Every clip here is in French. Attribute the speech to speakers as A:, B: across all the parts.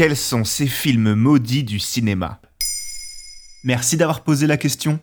A: Quels sont ces films maudits du cinéma? Merci d'avoir posé la question.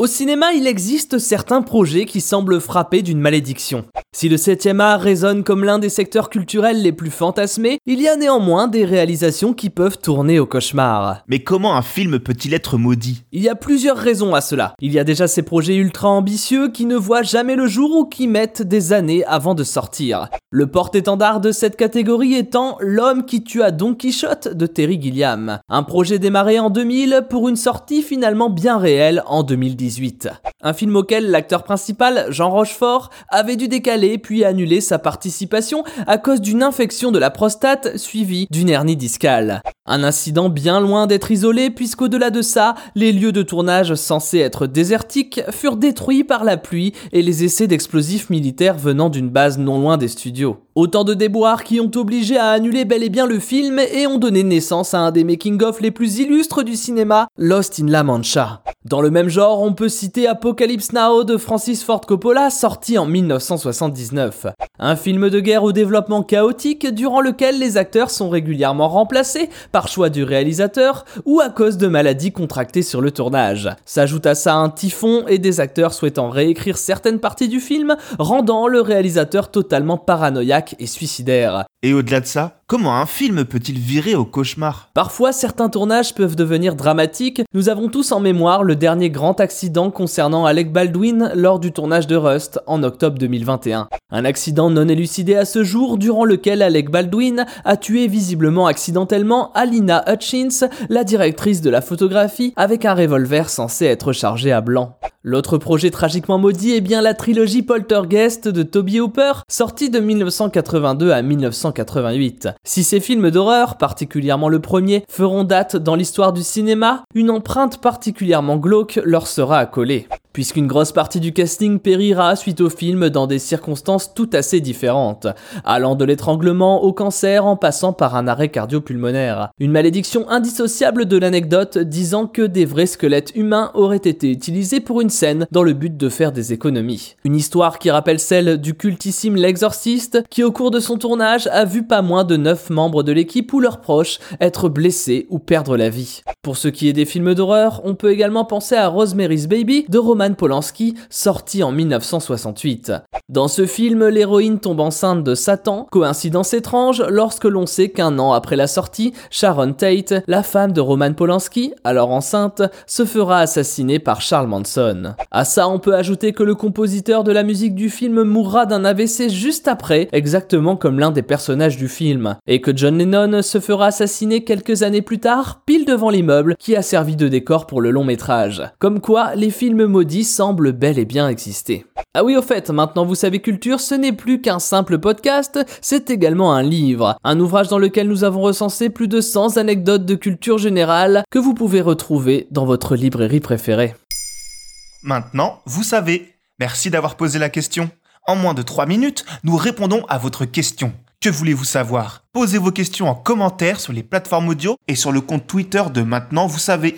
B: Au cinéma, il existe certains projets qui semblent frapper d'une malédiction. Si le 7e art résonne comme l'un des secteurs culturels les plus fantasmés, il y a néanmoins des réalisations qui peuvent tourner au cauchemar.
A: Mais comment un film peut-il être maudit?
B: Il y a plusieurs raisons à cela. Il y a déjà ces projets ultra ambitieux qui ne voient jamais le jour ou qui mettent des années avant de sortir. Le porte-étendard de cette catégorie étant L'homme qui tua Don Quichotte de Terry Gilliam. Un projet démarré en 2000 pour une sortie finalement bien réelle en 2018. Un film auquel l'acteur principal, Jean Rochefort, avait dû décaler puis annuler sa participation à cause d'une infection de la prostate suivie d'une hernie discale. Un incident bien loin d'être isolé puisqu'au-delà de ça, les lieux de tournage censés être désertiques furent détruits par la pluie et les essais d'explosifs militaires venant d'une base non loin des studios. Autant de déboires qui ont obligé à annuler bel et bien le film et ont donné naissance à un des making-of les plus illustres du cinéma, Lost in La Mancha. Dans le même genre, on peut citer Apocalypse Now de Francis Ford Coppola, sorti en 1979. Un film de guerre au développement chaotique durant lequel les acteurs sont régulièrement remplacés par choix du réalisateur ou à cause de maladies contractées sur le tournage. S'ajoute à ça un typhon et des acteurs souhaitant réécrire certaines parties du film, rendant le réalisateur totalement paranoïaque et suicidaire.
A: Et au-delà de ça, comment un film peut-il virer au cauchemar?
B: Parfois, certains tournages peuvent devenir dramatiques. Nous avons tous en mémoire le dernier grand accident concernant Alec Baldwin lors du tournage de Rust en octobre 2021. Un accident non élucidé à ce jour durant lequel Alec Baldwin a tué visiblement accidentellement Alina Hutchins, la directrice de la photographie, avec un revolver censé être chargé à blanc. L'autre projet tragiquement maudit est bien la trilogie Poltergeist de Toby Hooper, sortie de 1982 à 1988. Si ces films d'horreur, particulièrement le premier, feront date dans l'histoire du cinéma, une empreinte particulièrement glauque leur sera accolée puisqu'une grosse partie du casting périra suite au film dans des circonstances tout assez différentes, allant de l'étranglement au cancer en passant par un arrêt cardio-pulmonaire. Une malédiction indissociable de l'anecdote disant que des vrais squelettes humains auraient été utilisés pour une scène dans le but de faire des économies. Une histoire qui rappelle celle du cultissime L'Exorciste, qui au cours de son tournage a vu pas moins de 9 membres de l'équipe ou leurs proches être blessés ou perdre la vie. Pour ce qui est des films d'horreur, on peut également penser à Rosemary's Baby de Roman Polanski, sorti en 1968. Dans ce film, l'héroïne tombe enceinte de Satan, coïncidence étrange lorsque l'on sait qu'un an après la sortie, Sharon Tate, la femme de Roman Polanski, alors enceinte, se fera assassiner par Charles Manson. À ça, on peut ajouter que le compositeur de la musique du film mourra d'un AVC juste après, exactement comme l'un des personnages du film, et que John Lennon se fera assassiner quelques années plus tard, pile devant l'immeuble qui a servi de décor pour le long métrage. Comme quoi, les films maudits semblent bel et bien exister. Ah oui, au fait, maintenant vous savez culture, ce n'est plus qu'un simple podcast, c'est également un livre. Un ouvrage dans lequel nous avons recensé plus de 100 anecdotes de culture générale que vous pouvez retrouver dans votre librairie préférée.
A: Maintenant, vous savez. Merci d'avoir posé la question. En moins de 3 minutes, nous répondons à votre question. Que voulez-vous savoir? Posez vos questions en commentaire sur les plateformes audio et sur le compte Twitter de Maintenant, vous savez.